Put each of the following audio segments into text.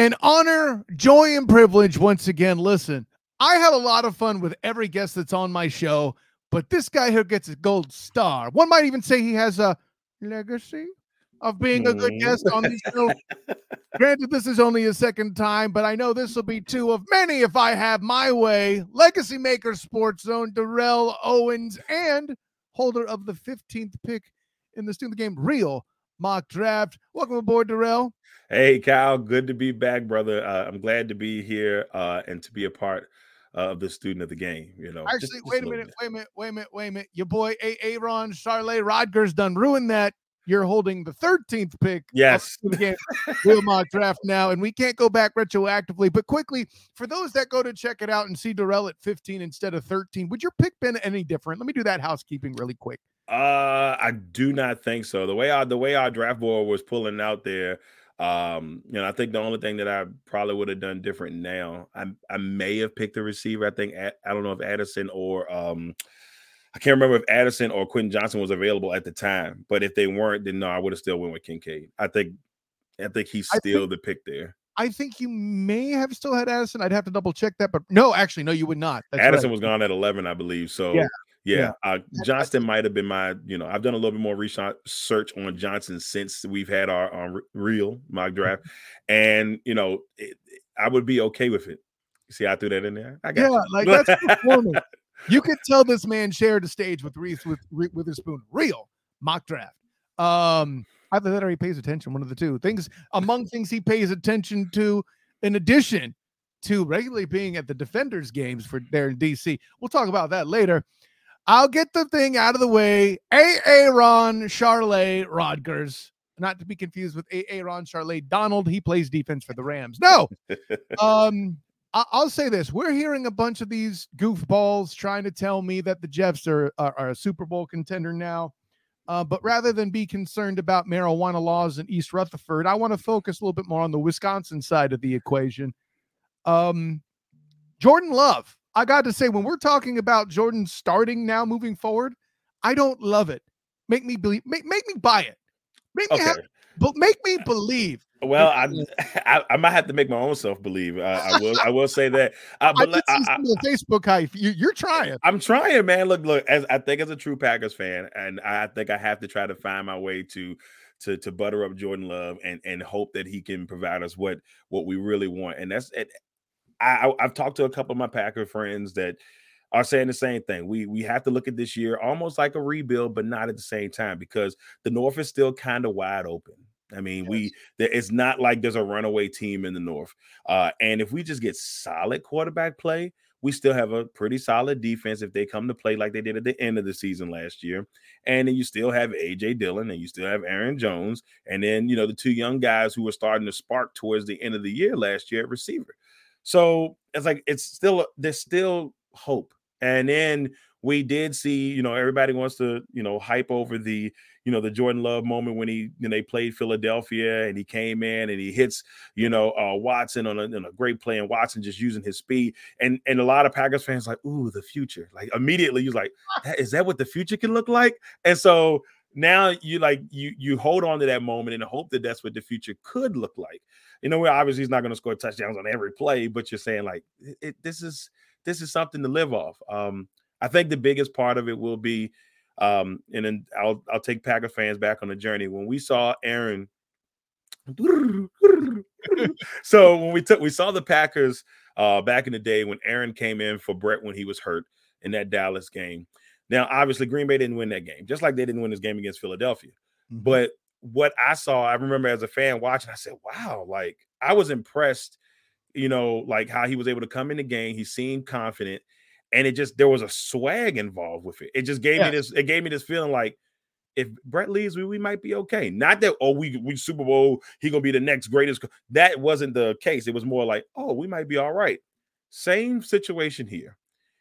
An honor, joy, and privilege once again. Listen, I have a lot of fun with every guest that's on my show, but this guy here gets a gold star. One might even say he has a legacy of being a good guest on the show. Granted, this is only a second time, but I know this will be two of many if I have my way. Legacy Maker Sports Zone, Darrell Owens, and holder of the 15th pick in the student game, Real Mock Draft. Welcome aboard, Darrell. Hey, Kyle. Good to be back, brother. Uh, I'm glad to be here uh, and to be a part uh, of the student of the game. You know, actually, just, wait just a minute, bit. wait a minute, wait a minute, wait a minute. Your boy A. Aaron Charlet Rodgers done ruined that. You're holding the 13th pick. Yes. Real mock draft now, and we can't go back retroactively. But quickly, for those that go to check it out and see Darrell at 15 instead of 13, would your pick been any different? Let me do that housekeeping really quick. Uh, I do not think so. The way our the way our draft board was pulling out there, um, you know, I think the only thing that I probably would have done different now, I I may have picked a receiver. I think I don't know if Addison or um, I can't remember if Addison or Quentin Johnson was available at the time. But if they weren't, then no, I would have still went with Kincaid. I think I think he's still think, the pick there. I think you may have still had Addison. I'd have to double check that, but no, actually, no, you would not. That's Addison was gone at eleven, I believe. So yeah, yeah, yeah. Uh, Johnston might have been my, you know, I've done a little bit more research on Johnson since we've had our, our real mock draft, and you know, it, I would be okay with it. See, I threw that in there. I got yeah, you. like that's performance. you could tell this man shared the stage with Reese with with spoon. Real mock draft. Um, either that or he pays attention. One of the two things. Among things he pays attention to, in addition to regularly being at the Defenders games for there in DC. We'll talk about that later. I'll get the thing out of the way. Aaron Charlet Rodgers, not to be confused with Aaron Charlet Donald. He plays defense for the Rams. No. um, I- will say this: we're hearing a bunch of these goofballs trying to tell me that the Jets are, are, are a Super Bowl contender now. Uh, but rather than be concerned about marijuana laws in East Rutherford, I want to focus a little bit more on the Wisconsin side of the equation. Um, Jordan Love I got to say, when we're talking about Jordan starting now moving forward, I don't love it. Make me believe, make, make me buy it. Make me okay. have, but make me believe. Well, I, I, I might have to make my own self believe. Uh, I will I will say that. Uh, but I, I, I Facebook hype. You, are trying. I'm trying, man. Look, look. As I think as a true Packers fan, and I think I have to try to find my way to to to butter up Jordan Love and and hope that he can provide us what what we really want. And that's I, I've talked to a couple of my Packer friends that are saying the same thing. We we have to look at this year almost like a rebuild, but not at the same time because the North is still kind of wide open. I mean, yes. we it's not like there's a runaway team in the North. Uh, and if we just get solid quarterback play, we still have a pretty solid defense if they come to play like they did at the end of the season last year. And then you still have AJ Dillon and you still have Aaron Jones, and then you know the two young guys who were starting to spark towards the end of the year last year at receiver. So it's like it's still there's still hope. And then we did see, you know, everybody wants to, you know, hype over the, you know, the Jordan Love moment when he, when they played Philadelphia and he came in and he hits, you know, uh, Watson on a, on a great play and Watson just using his speed. And and a lot of Packers fans like, ooh, the future. Like immediately you're like, is that what the future can look like? And so now you like you you hold on to that moment and hope that that's what the future could look like you know, we obviously he's not going to score touchdowns on every play, but you're saying like it, this is this is something to live off. Um, I think the biggest part of it will be, um, and then I'll I'll take Packer fans back on the journey when we saw Aaron. so when we took we saw the Packers uh, back in the day when Aaron came in for Brett when he was hurt in that Dallas game. Now, obviously, Green Bay didn't win that game, just like they didn't win this game against Philadelphia. Mm-hmm. But what I saw, I remember as a fan watching, I said, wow, like I was impressed, you know, like how he was able to come in the game. He seemed confident. And it just there was a swag involved with it. It just gave me this, it gave me this feeling like if Brett leaves, we, we might be okay. Not that oh, we we Super Bowl, he gonna be the next greatest. That wasn't the case. It was more like, oh, we might be all right. Same situation here.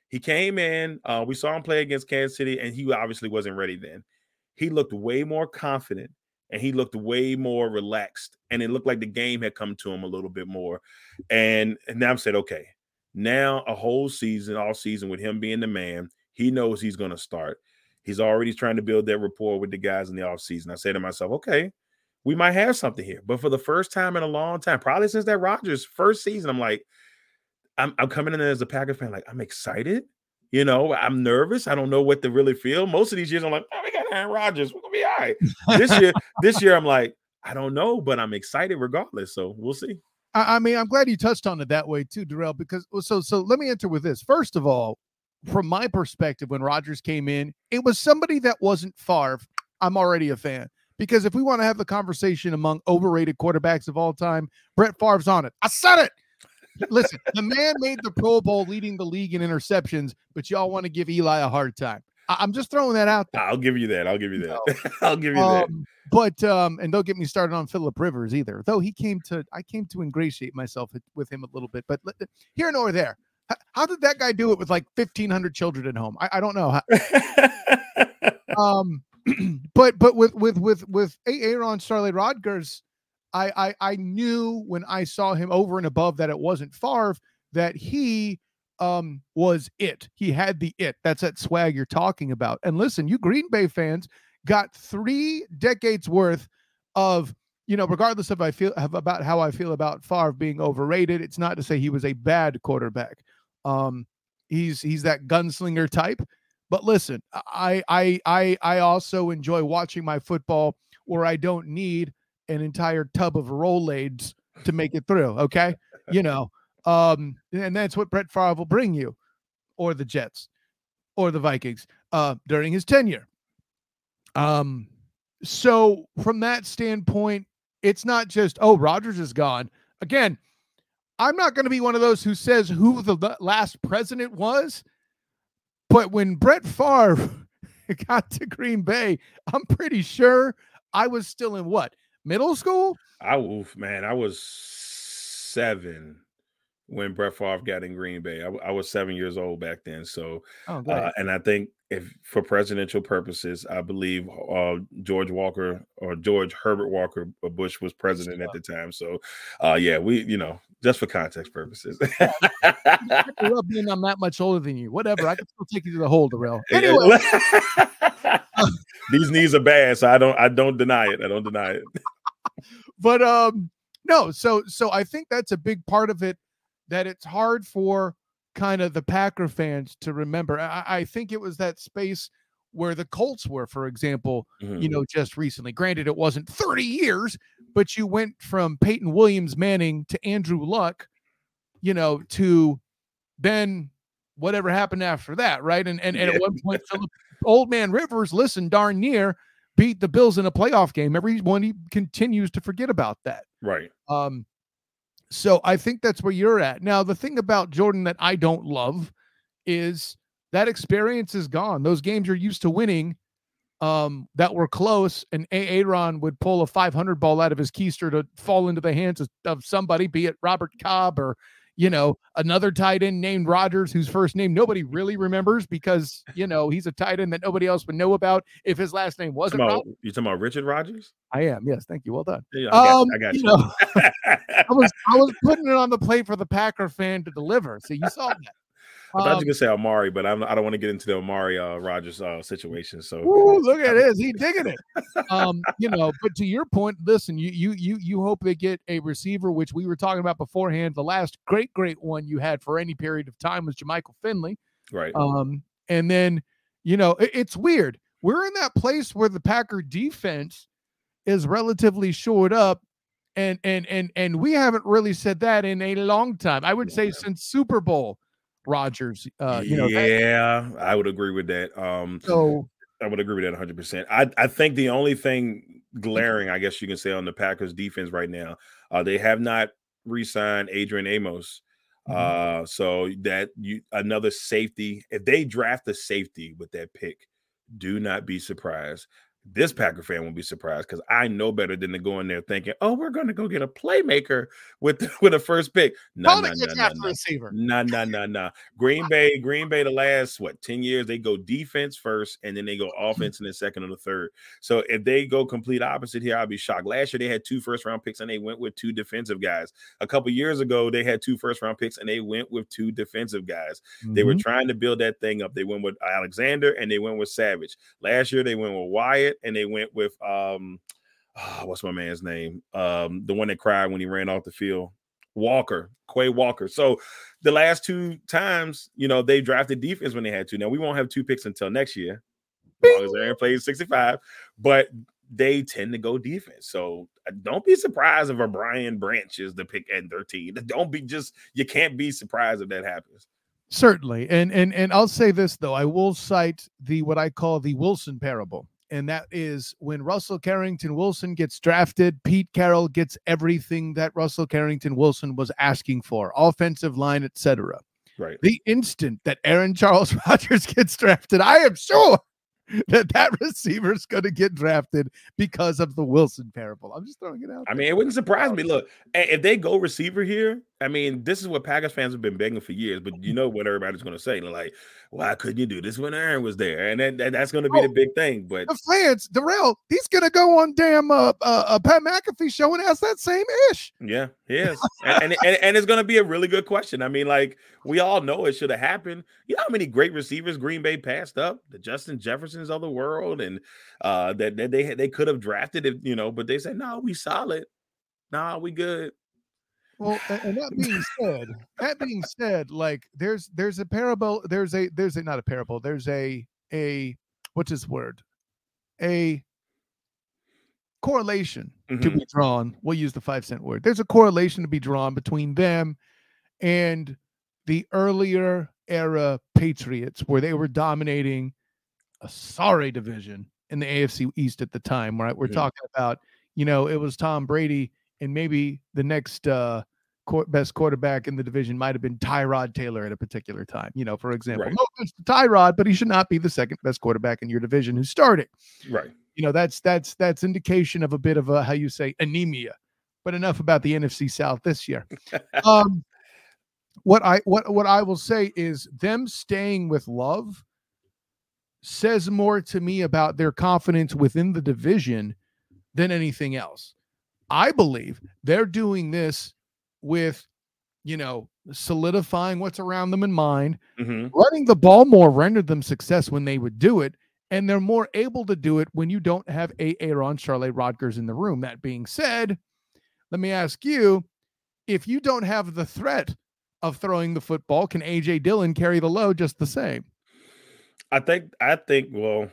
He came in, uh, we saw him play against Kansas City, and he obviously wasn't ready then. He looked way more confident and he looked way more relaxed and it looked like the game had come to him a little bit more and, and now i said okay now a whole season all season with him being the man he knows he's going to start he's already trying to build that rapport with the guys in the offseason i said to myself okay we might have something here. But for the first time in a long time, probably since that Rodgers first season, I'm like, I'm, I'm coming in as a Packer fan, like I'm excited. You know, I'm nervous. I don't know what to really feel. Most of these years, I'm like, oh, we got Aaron Rodgers. We're gonna be all right. this year, this year, I'm like, I don't know, but I'm excited regardless. So we'll see. I, I mean, I'm glad you touched on it that way too, Darrell. Because so so let me enter with this. First of all, from my perspective, when Rodgers came in, it was somebody that wasn't Favre. I'm already a fan because if we want to have the conversation among overrated quarterbacks of all time, Brett Favre's on it. I said it. Listen, the man made the Pro Bowl leading the league in interceptions, but y'all want to give Eli a hard time. I- am just throwing that out there. I'll give you that. I'll give you that. No. I'll give you um, that. But um, and don't get me started on Philip Rivers either. Though he came to, I came to ingratiate myself with him a little bit. But here nor there. How, how did that guy do it with like 1,500 children at home? I, I don't know. um, but but with with with with Aaron Starley Rodgers, I, I I knew when I saw him over and above that it wasn't Favre that he um was it. He had the it. That's that swag you're talking about. And listen, you Green Bay fans got three decades worth of you know, regardless of I feel about how I feel about Favre being overrated, it's not to say he was a bad quarterback. Um, he's he's that gunslinger type. But listen, I I I I also enjoy watching my football where I don't need an entire tub of Rolaids to make it through. Okay, you know, um, and that's what Brett Favre will bring you, or the Jets, or the Vikings, uh, during his tenure. Um, so from that standpoint, it's not just oh Rodgers is gone again. I'm not going to be one of those who says who the last president was, but when Brett Favre got to Green Bay, I'm pretty sure I was still in what middle school. I oof, man, I was seven when Brett Favre got in Green Bay. I, I was seven years old back then. So, oh, uh, and I think if for presidential purposes, I believe uh, George Walker or George Herbert Walker Bush was president at the time. So, uh, yeah, we, you know, just for context purposes. being I'm that much older than you. Whatever. I can still take you to the hole, Darrell. Anyway. These knees are bad, so I don't I don't deny it. I don't deny it. But um no, so so I think that's a big part of it that it's hard for kind of the Packer fans to remember. I, I think it was that space where the Colts were, for example, mm-hmm. you know, just recently. Granted, it wasn't 30 years, but you went from Peyton Williams Manning to Andrew Luck, you know, to then whatever happened after that, right? And and, and yeah. at one point, Philip, old man Rivers, listened darn near beat the Bills in a playoff game. Everyone he continues to forget about that. Right. Um, so I think that's where you're at. Now, the thing about Jordan that I don't love is that experience is gone. Those games you're used to winning um, that were close, and Aaron would pull a 500 ball out of his keister to fall into the hands of, of somebody, be it Robert Cobb or you know, another tight end named Rodgers, whose first name nobody really remembers because, you know, he's a tight end that nobody else would know about if his last name wasn't You talking about Richard Rodgers? I am. Yes. Thank you. Well done. Yeah, I got, um, you, I got you. you. Know, I was I was putting it on the plate for the Packer fan to deliver. So you saw that. I thought um, you could say Amari, but I'm, I do not want to get into the Amari uh, Rodgers uh, situation. So ooh, look at this, he digging it. Um, you know, but to your point, listen, you you you you hope they get a receiver, which we were talking about beforehand. The last great great one you had for any period of time was Jermichael Finley, right? Um, and then you know it, it's weird. We're in that place where the Packer defense is relatively shored up and and and and we haven't really said that in a long time. I would say since Super Bowl Rodgers. Uh, you know, yeah, that, I would agree with that. Um, so I would agree with that 100. percent I I think the only thing glaring, I guess you can say, on the Packers defense right now, uh, they have not re-signed Adrian Amos. Mm-hmm. Uh, so that you another safety. If they draft a safety with that pick, do not be surprised this Packer fan will be surprised because I know better than to go in there thinking, "Oh, we're going to go get a playmaker with with a first pick." No, no, no. No, no, no, no. Green Bay, Green Bay, the last what ten years they go defense first, and then they go offense in the second or the third. So if they go complete opposite here, I'll be shocked. Last year they had two first round picks and they went with two defensive guys. A couple years ago they had two first round picks and they went with two defensive guys. Mm-hmm. They were mm-hmm. trying to build that thing up. They went with Alexander and they went with Savage. Last year they went with Wyatt and they went with um oh, what's my man's name? Um, the one that cried when he ran off the field. Walker, Quay Walker. So the last two times, you know, they drafted defense when they had to. Now we won't have two picks until next year, as long as Aaron plays 65. But they tend to go defense. So uh, don't be surprised if a Brian Branch is the pick at 13. Don't be just you can't be surprised if that happens. Certainly. And and and I'll say this though. I will cite the what I call the Wilson parable. And that is when Russell Carrington Wilson gets drafted, Pete Carroll gets everything that Russell Carrington Wilson was asking for, offensive line, etc. Right. The instant that Aaron Charles Rodgers gets drafted, I am sure that that receiver is going to get drafted because of the Wilson parable. I'm just throwing it out. I mean, it wouldn't surprise me. Look, if they go receiver here, I mean, this is what Packers fans have been begging for years. But you know what everybody's going to say? They're like, why couldn't you do this when Aaron was there? And then, that, that's going to be oh, the big thing. But the fans, Darrell, he's going to go on damn uh, uh, uh, Pat McAfee show and ask that same ish. Yeah, he is. and, and, and, and, it's going to be a really good question. I mean, like, we all know it should have happened. You know how many great receivers Green Bay passed up? The Justin Jeffersons of the world. And uh, that, that they, they could have drafted it, you know, but they said, no, we solid. Nah, we good. Well, and that being said, that being said, like there's there's a parable, there's a there's a not a parable, there's a a what's his word? A correlation mm-hmm. to be drawn. We'll use the five cent word. There's a correlation to be drawn between them and the earlier era Patriots, where they were dominating a sorry division in the AFC East at the time, right? We're mm-hmm. talking about, you know, it was Tom Brady and maybe the next uh, best quarterback in the division might have been Tyrod Taylor at a particular time. You know, for example, right. no Tyrod, but he should not be the second best quarterback in your division who's starting. Right. You know, that's that's that's indication of a bit of a how you say anemia. But enough about the NFC South this year. um, what I what what I will say is them staying with Love says more to me about their confidence within the division than anything else. I believe they're doing this with, you know, solidifying what's around them in mind. Mm-hmm. Running the ball more rendered them success when they would do it. And they're more able to do it when you don't have a Aaron Charlotte Rodgers in the room. That being said, let me ask you if you don't have the threat of throwing the football, can AJ Dillon carry the load just the same? I think, I think, well,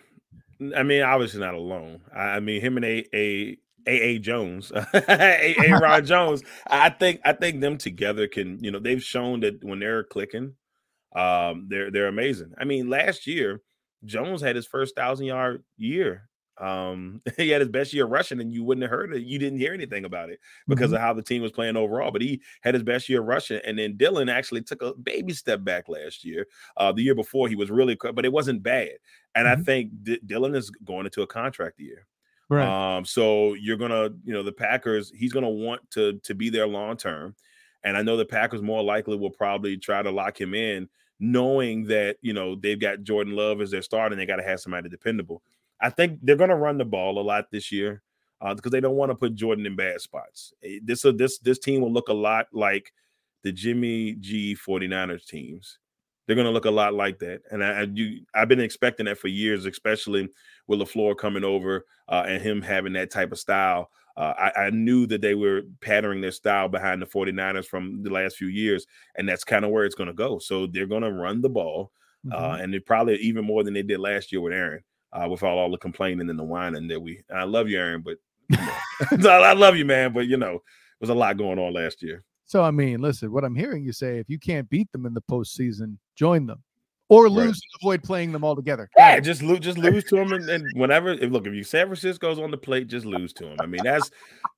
I mean, obviously not alone. I mean, him and a a AA Jones, A Ron Jones. I think I think them together can, you know, they've shown that when they're clicking, um, they're they're amazing. I mean, last year Jones had his first thousand yard year. Um, he had his best year rushing, and you wouldn't have heard it. You didn't hear anything about it because mm-hmm. of how the team was playing overall. But he had his best year rushing, and then Dillon actually took a baby step back last year. Uh, the year before he was really, but it wasn't bad. And mm-hmm. I think D- Dillon is going into a contract year. Right. Um, so you're gonna, you know, the Packers, he's gonna want to to be there long term. And I know the Packers more likely will probably try to lock him in, knowing that you know they've got Jordan Love as their starter and they got to have somebody dependable. I think they're gonna run the ball a lot this year uh, because they don't want to put Jordan in bad spots. Eh, this uh, this this team will look a lot like the Jimmy G 49ers teams. They're going to look a lot like that, and I, I you, I've been expecting that for years, especially with LaFleur coming over uh, and him having that type of style. Uh, I, I, knew that they were patterning their style behind the 49ers from the last few years, and that's kind of where it's going to go. So they're going to run the ball, uh, mm-hmm. uh, and they probably even more than they did last year with Aaron, uh, with all, all the complaining and the whining that we. I love you, Aaron, but I love you, man, but you know, there was a lot going on last year. So I mean, listen, what I'm hearing you say, if you can't beat them in the postseason, join them or lose right. and avoid playing them altogether. Yeah, just lose, just lose to them, and, and whenever. If, look, if you San Francisco's on the plate, just lose to them. I mean, that's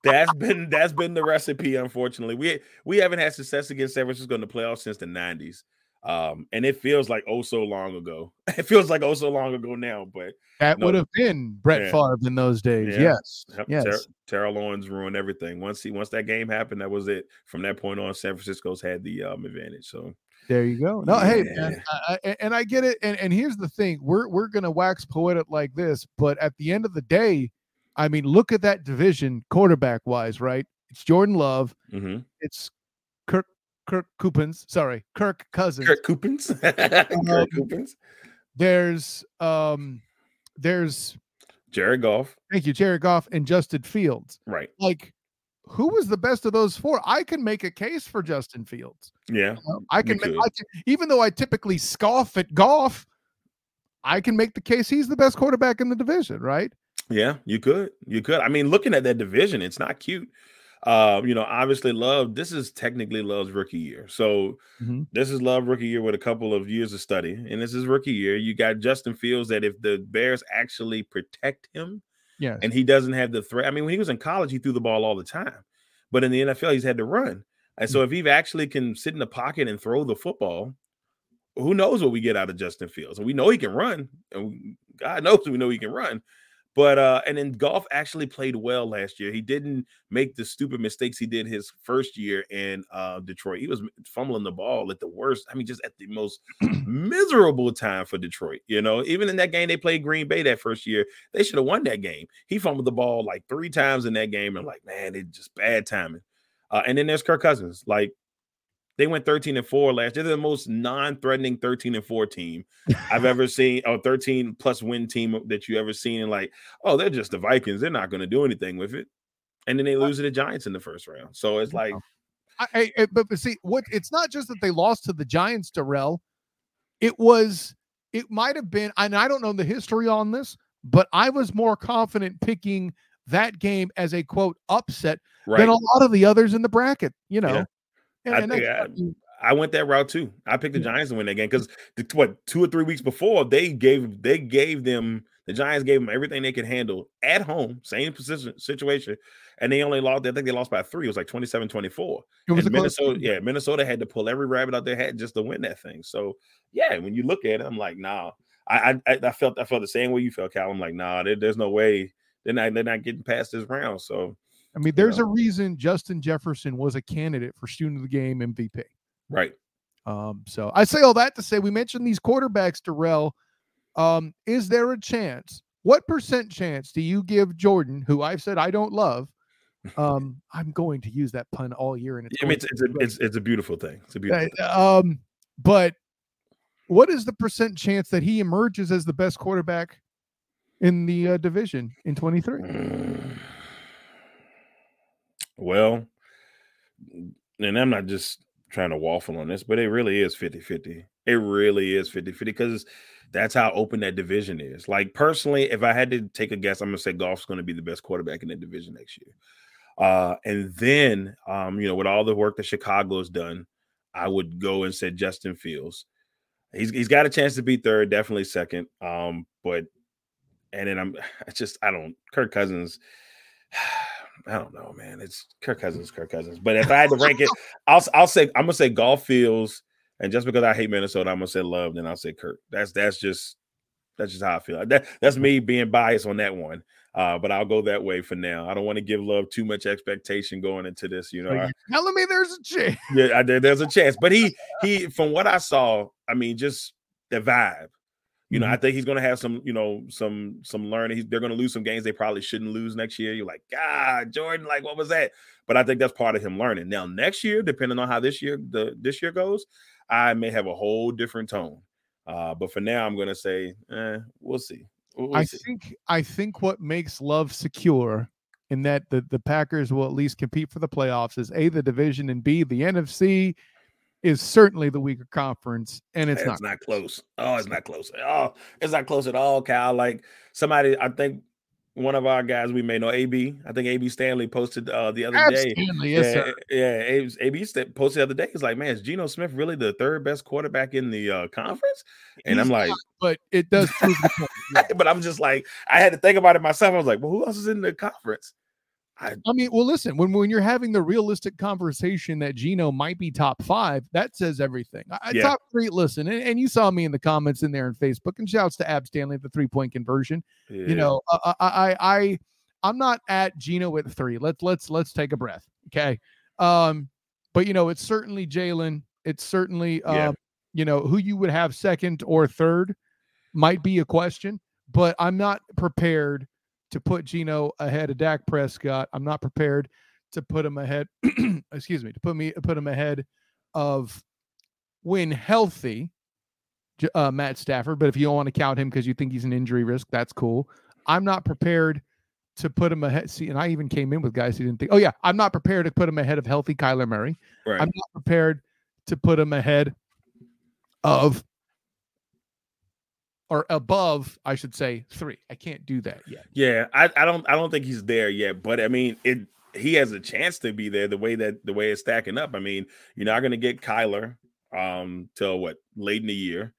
that's been that's been the recipe. Unfortunately, we we haven't had success against San Francisco in the playoffs since the '90s, um, and it feels like oh so long ago. It feels like oh so long ago now, but that no, would have been Brett yeah. Favre in those days. Yeah. Yes, yep. yes. Ter- Terrell Owens ruined everything. Once he once that game happened, that was it. From that point on, San Francisco's had the um, advantage. So there you go. No, yeah. hey, man, I, and I get it. And, and here's the thing: we're we're gonna wax poetic like this, but at the end of the day, I mean, look at that division quarterback wise, right? It's Jordan Love. Mm-hmm. It's Kirk Coupons. Sorry, Kirk Cousins. Kirk Coupons. Kirk um, Coupons. There's um, there's Jared Goff. Thank you, Jared Goff and Justin Fields. Right. Like, who was the best of those four? I can make a case for Justin Fields. Yeah. I can, You ma- I can, even though I typically scoff at Goff, I can make the case he's the best quarterback in the division, right? Yeah, you could. You could. I mean, looking at that division, it's not cute. Uh, you know, obviously, Love, this is technically Love's rookie year. So Mhm. this is Love rookie year with a couple of years of study. And this is rookie year. You got Justin Fields that if the Bears actually protect him Yes. and he doesn't have the threat. I mean, when he was in college, he threw the ball all the time. But in the NFL, he's had to run. And so if he actually can sit in the pocket and throw the football, who knows what we get out of Justin Fields? And we know he can run. And God knows we know he can run. But uh, and then Goff actually played well last year. He didn't make the stupid mistakes he did his first year in uh Detroit. He was fumbling the ball at the worst. I mean, just at the most miserable time for Detroit. You know, even in that game they played Green Bay that first year, they should have won that game. He fumbled the ball like three times in that game, and like, man, it's just bad timing. Uh, and then there's Kirk Cousins. Like they went 13 and 4 last year. They're the most non-threatening 13 and 4 team I've ever seen, or 13 plus win team that you ever seen. And like, oh, they're just the Vikings. They're not going to do anything with it. And then they lose to the Giants in the first round. So it's like, I, I, but, but see what it's not just that they lost to the Giants, Darrell. It was it might have been, and I don't know the history on this, but I was more confident picking that game as a quote upset right. than a lot of the others in the bracket. You know, Yeah. And, I and think I- I went that route too. I picked the Giants to win that game because what two or three weeks before they gave they gave them the Giants gave them everything they could handle at home, same position situation, and they only lost. I think they lost by three. It was like 27-24. it was And a close Minnesota, yeah, Minnesota had to pull every rabbit out their hat just to win that thing. So yeah, when you look at it, I'm like, nah. I I, I felt I felt the same way you felt, Cal. I'm like, nah, there, there's no way they're not they're not getting past this round. So I mean, there's know. a reason Justin Jefferson was a candidate for student of the game MVP. right, Um, so I say all that to say we mentioned these quarterbacks, Darrell. Um, is there a chance? What percent chance do you give Jordan, who I've said I don't love? Um, I'm going to use that pun all year, and it's I mean, it's it's a, it's, it's a beautiful thing. It's a beautiful. Uh, um, but what is the percent chance that he emerges as the best quarterback in the uh, division in 23? Well, and I'm not just trying to waffle on this, but it really is 50 50. It really is 50 50 because that's how open that division is. Like, personally, if I had to take a guess, I'm going to say Goff's going to be the best quarterback in that division next year. Uh, and then, um, you know, with all the work that Chicago has done, I would go and say Justin Fields. He's, he's got a chance to be third, definitely second. Um, but and then I'm just I don't Kirk Cousins. I don't know, man. It's Kirk Cousins, Kirk Cousins. But if I had to rank it, I'll I'll say I'm gonna say Goff fields, and just because I hate Minnesota, I'm gonna say love, then I'll say Kirk. That's that's just that's just how I feel. That, that's me being biased on that one. Uh, but I'll go that way for now. I don't want to give love too much expectation going into this. You know, Are I- telling me there's a chance? yeah, I, there- there's a chance. But he he from what I saw, I mean, just the vibe. You know, I think he's going to have some, you know, some some learning. He's, they're going to lose some games they probably shouldn't lose next year. You're like, God, Jordan, like what was that? But I think that's part of him learning. Now, next year, depending on how this year the this year goes, I may have a whole different tone. Uh, but for now, I'm going to say, eh, we'll see. We'll, we'll I see. think I think what makes love secure in that the, the Packers will at least compete for the playoffs is A, the division, and B, the NFC is certainly the weaker conference, and it's it's not. not close. Oh, it's not close. Oh, it's not close at all, Cal. Like somebody, I think one of our guys we may know, AB. I think AB Stanley posted uh, the other day. Absolutely, yes, yeah, sir. yeah. AB, posted the other day. He's like, man, is Geno Smith really the third best quarterback in the uh, conference? And I'm like, not, but it does prove the point. yeah. but I'm just like, I had to think about it myself. I was like, well, who else is in the conference? I mean, well, listen, when when you're having the realistic conversation that Geno might be top five, that says everything. I, Yeah. Top three, listen, and, and you saw me in the comments in there on Facebook, and shouts to Ab Stanley at the three point conversion. You know, I, I I I'm not at Geno at three. Let's let's let's take a breath, okay? Um, but you know, it's certainly Jalen. It's certainly um, Yeah. you know, who you would have second or third might be a question, but I'm not prepared to put Geno ahead of Dak Prescott. I'm not prepared to put him ahead. excuse me, to put me put him ahead of when healthy, uh, Matt Stafford. But if you don't want to count him because you think he's an injury risk, that's cool. I'm not prepared to put him ahead. See, and I even came in with guys who didn't think. Oh yeah, I'm not prepared to put him ahead of healthy Kyler Murray. Right. I'm not prepared to put him ahead of or above, I should say, three. I can't do that yet. Yeah, I, I don't I don't think he's there yet, but I mean it he has a chance to be there the way that the way it's stacking up. I mean, you're not gonna get Kyler um till what late in the year.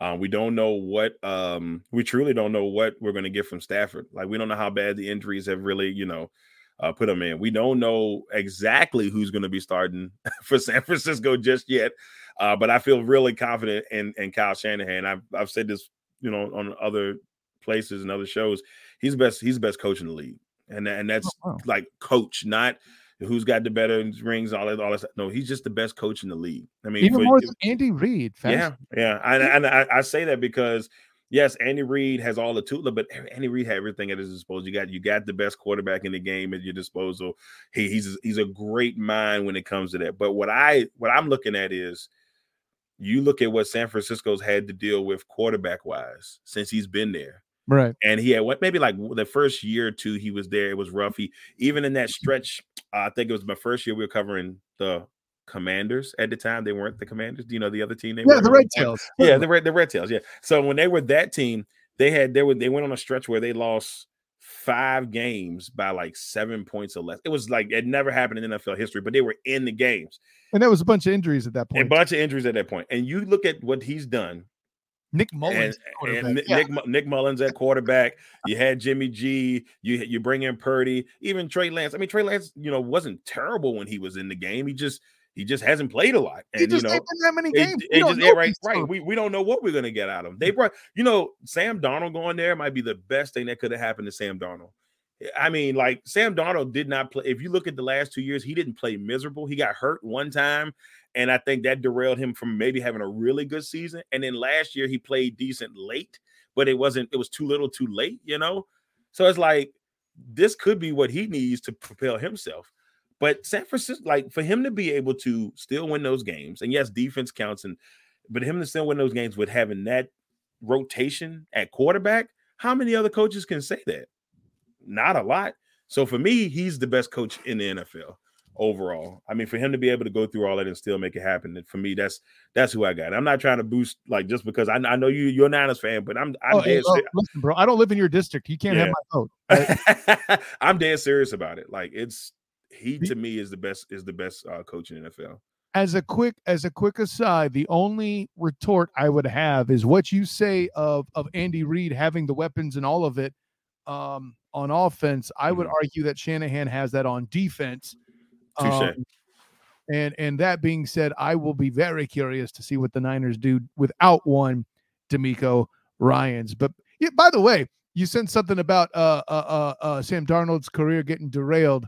Uh, we don't know what um we truly don't know what we're gonna get from Stafford. Like we don't know how bad the injuries have really, you know, uh, put him in. We don't know exactly who's going to be starting for San Francisco just yet, uh, but I feel really confident in in Kyle Shanahan. I've I've said this, you know, on other places and other shows. He's best. He's the best coach in the league, and and that's Oh, wow. like coach, not who's got the better rings, all that, all that. No, he's just the best coach in the league. I mean, Even for- more than Andy Reid. Yeah, yeah, and, and I, I say that because yes, Andy Reid has all the tools, but Andy Reid had everything at his disposal. You got you got the best quarterback in the game at your disposal. He, he's he's a great mind when it comes to that. But what I what I'm looking at is you look at what San Francisco's had to deal with quarterback wise since he's been there. Right. And he had what maybe like the first year or two he was there, it was rough. He even in that stretch, uh, I think it was my first year we were covering the commanders at the time. They weren't the commanders. Do you know the other team? They Yeah, were the Red? Tails. Yeah, the red the red tails. Yeah. So when they were that team, they had they were they went on a stretch where they lost five games by like seven points or less. It was like it never happened in NFL history, but they were in the games. And there was a bunch of injuries at that point. A bunch of injuries at that point. And you look at what he's done. Nick And, Mullens. and Nick, yeah. Nick Nick Mullens at quarterback. You had Jimmy G. You you bring in Purdy, even Trey Lance. I mean, Trey Lance, you know, wasn't terrible when he was in the game. He just he just hasn't played a lot. He And just you know, ain't been that many games. it We don't just- yeah, right, right. We, we don't know what we're gonna get out of him. They mm. brought, you know, Sam Darnold going there might be the best thing that could have happened to Sam Darnold. I mean, like Sam Darnold did not play. If you look at the last two years, he didn't play miserable. He got hurt one time, and I think that derailed him from maybe having a really good season. And then last year he played decent late, but it wasn't. It was too little, too late. You know, so it's like this could be what he needs to propel himself. But San Francisco, like for him to be able to still win those games, and yes, defense counts, and but him to still win those games with having that rotation at quarterback, how many other coaches can say that? Not a lot. So for me, he's the best coach in the NFL overall. I mean, for him to be able to go through all that and still make it happen, for me, that's that's who I got. I'm not trying to boost like just because I, I know you you're a Niners fan, but I'm I'm Oh, hey, dead oh, listen, bro. I don't live in your district. You can't have my vote. right? I'm dead serious about it. Like it's he to me is the best is the best uh, coach in NFL. as a quick as a quick aside, the only retort I would have is what you say of of Andy Reid having the weapons and all of it um, on offense. I would Mhm. argue that Shanahan has that on defense. Um, and and that being said, I will be very curious to see what the Niners do without one DeMeco Ryans. But yeah, by the way, you said something about uh, uh, uh, uh, Sam Darnold's career getting derailed.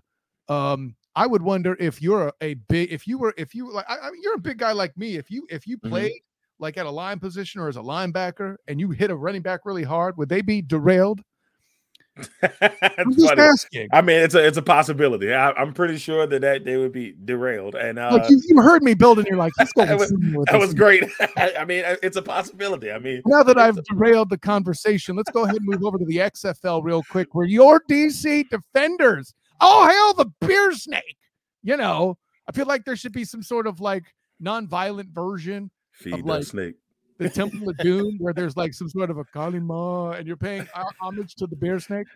Um, I would wonder if you're a, a big, if you were, if you like, I, I mean, you're a big guy like me. If you, if you Mhm. played like at a line position or as a linebacker and you hit a running back really hard, would they be derailed? I'm just funny. asking. I mean, it's a it's a possibility. I, I'm pretty sure that, that they would be derailed, and uh, Look, you, you heard me building. You're like, That was- see me with that was great. I mean, it's a possibility. I mean, Now that I've derailed the conversation, let's go ahead and move over to the XFL real quick, where your DC defenders, oh hell, the beer snake. You know, I feel like there should be some sort of like non-violent version, feed that like- snake. the Temple of Doom, where there's like some sort of a Kali Ma, and you're paying homage to the bear snake.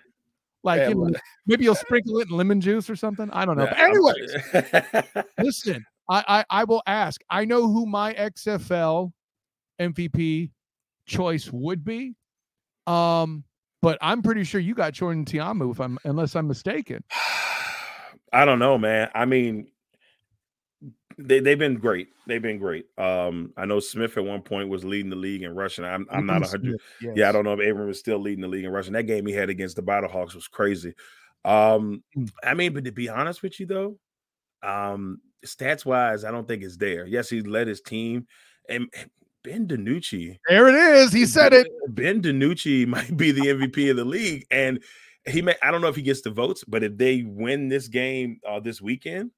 Like, Yeah, you know, maybe you'll sprinkle it in lemon juice or something. I don't know. But Yeah, I'm- anyways, listen, I, I I will ask. I know who my XFL MVP choice would be. Um, but I'm pretty sure you got Jordan Ta'amu, if I'm unless I'm mistaken. I don't know, man. I mean, they they've been great. They've been great. Um, I know Smith at one point was leading the league in rushing. I'm I'm not a hundred. Smith, Yeah, I don't know if Abram is still leading the league in rushing. That game he had against the Battlehawks was crazy. Um, Mm. I mean, but to be honest with you though, um, stats wise, I don't think it's there. Yes, he led his team, and Ben DiNucci. There it is. He said it. Ben DiNucci might be the MVP of the league, and he may. I don't know if he gets the votes, but if they win this game uh, this weekend,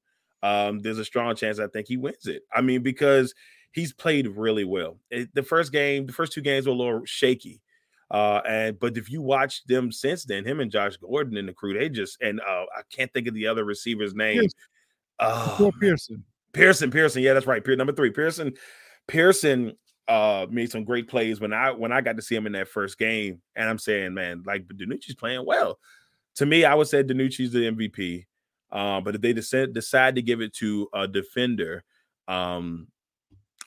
um, there's a strong chance I think he wins it. I mean, because he's played really well. It- the first game, the first two games were a little shaky. Uh, and but if you watch them since then, him and Josh Gordon and the crew, they just and uh, I can't think of the other receiver's name. Pearson. Oh, Pearson. Pearson, Pearson, yeah, that's right. Number three, Pearson, Pearson uh made some great plays when I when I got to see him in that first game. And I'm saying, man, like DiNucci's playing well. To me, I would say DiNucci's the MVP. Uh, but if they decide decide to give it to a defender, um,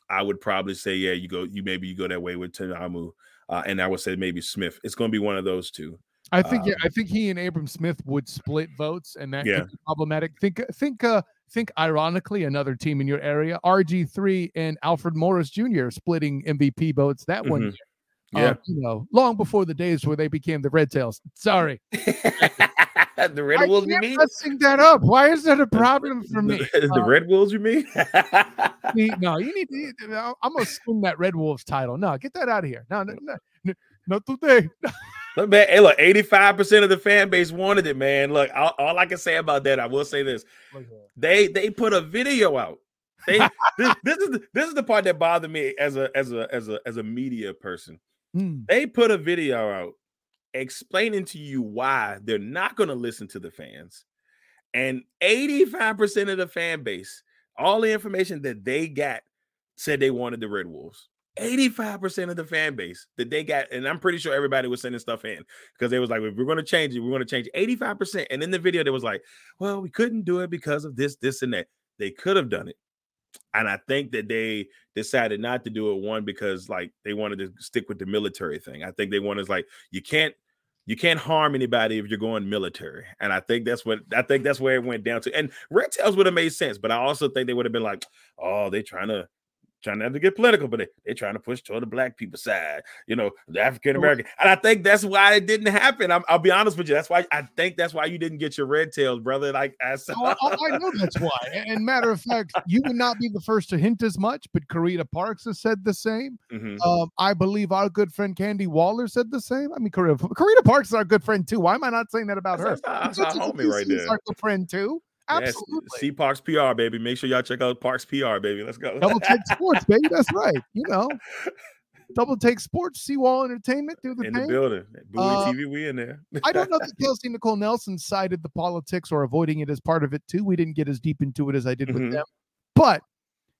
I would probably say, yeah, you go, you maybe you go that way with Ta'amu. Uh, and I would say maybe Smith. It's going to be one of those two. I think, um, yeah, I think he and Abram Smith would split votes, and that yeah. could be problematic. Think, think, uh, think. Ironically, another team in your area, RG three and Alfred Morris Jr. splitting MVP votes that one Mhm. year. yeah. Uh, you know, long before the days where they became the Red Tails. Sorry, the Red I Wolves, you mean? messing that up. Why is that a problem for me? The, the Uh, Red Wolves, you mean? No, you need to. you- I'm gonna swing that Red Wolves title. No, get that out of here. No, no, no, no, not today. Look, man, hey, look, 85% of the fan base wanted it, man. Look, all, all I can say about that, I will say this. They they put a video out. They this, this is the, this is the part that bothered me as a as a as a as a media person. Hmm. They put a video out explaining to you why they're not going to listen to the fans. And 85% of the fan base, all the information that they got said they wanted the Red Wolves. 85% of the fan base that they got, and I'm pretty sure everybody was sending stuff in because they was like, we're going to change it, we're going to change 85%. And in the video, they was like, well, we couldn't do it because of this, this, and that. They could have done it. And I think that they decided not to do it one because like they wanted to stick with the military thing. I think they wanted like you can't you can't harm anybody if you're going military. And I think that's what I think that's where it went down to. And Red Tails would have made sense, but I also think they would have been like, oh, they're trying to trying not to get political, but they, they're trying to push toward the black people side, you know, the African American. And I think that's why it didn't happen. I'm, I'll be honest with you. That's why I think that's why you didn't get your red tails, brother. Like I said, Oh, I, I know that's why. And matter of fact, you would not be the first to hint as much, but Karita Parks has said the same. Mhm. Um, I believe our good friend Candy Waller said the same. I mean, Karita, Karita Parks is our good friend too. Why am I not saying that about her? That's, our, that's our Because homie right she's there. Our good friend too. Yes, Absolutely. see Parks PR, baby. Make sure y'all check out Parks PR, baby. Let's go. Double take sports, baby. That's right. You know, double take sports, Seawall Entertainment, do the in the building. Bowie Uh, TV, we in there. I don't know that Kelsey Nicole Nelson cited the politics or avoiding it as part of it too. We didn't get as deep into it as I did with Mhm. them. But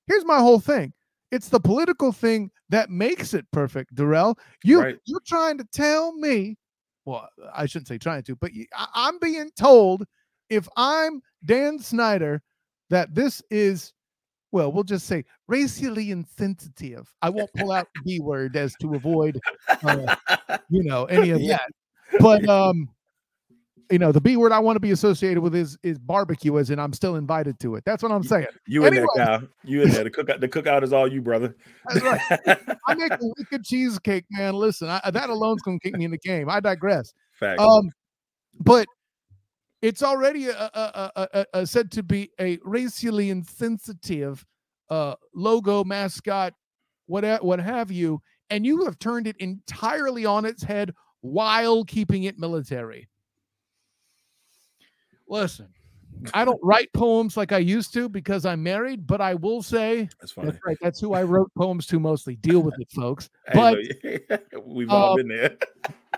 here's my whole thing. It's the political thing that makes it perfect, Darrell. You Right. you're trying to tell me, well, I shouldn't say trying to, but you, I, I'm being told if I'm Dan Snyder that this is well, we'll just say racially insensitive. I won't pull out the B word as to avoid uh, you know any of Yeah. that but um you know the b word i want to be associated with is is barbecue as in i'm still invited to it that's what i'm saying You in Anyway. there, Kyle. You in there. The cookout, the cookout is all you, brother. that's right i make a wicked cheesecake man listen I, that alone's gonna kick me in the game i digress Facts. um but it's already a, a, a, said to be a racially insensitive uh logo mascot what what have you and you have turned it entirely on its head while keeping it military listen i don't write poems like i used to because i'm married but i will say That's fine. that's right that's who i wrote poems to mostly deal with it folks but we've all uh, been there.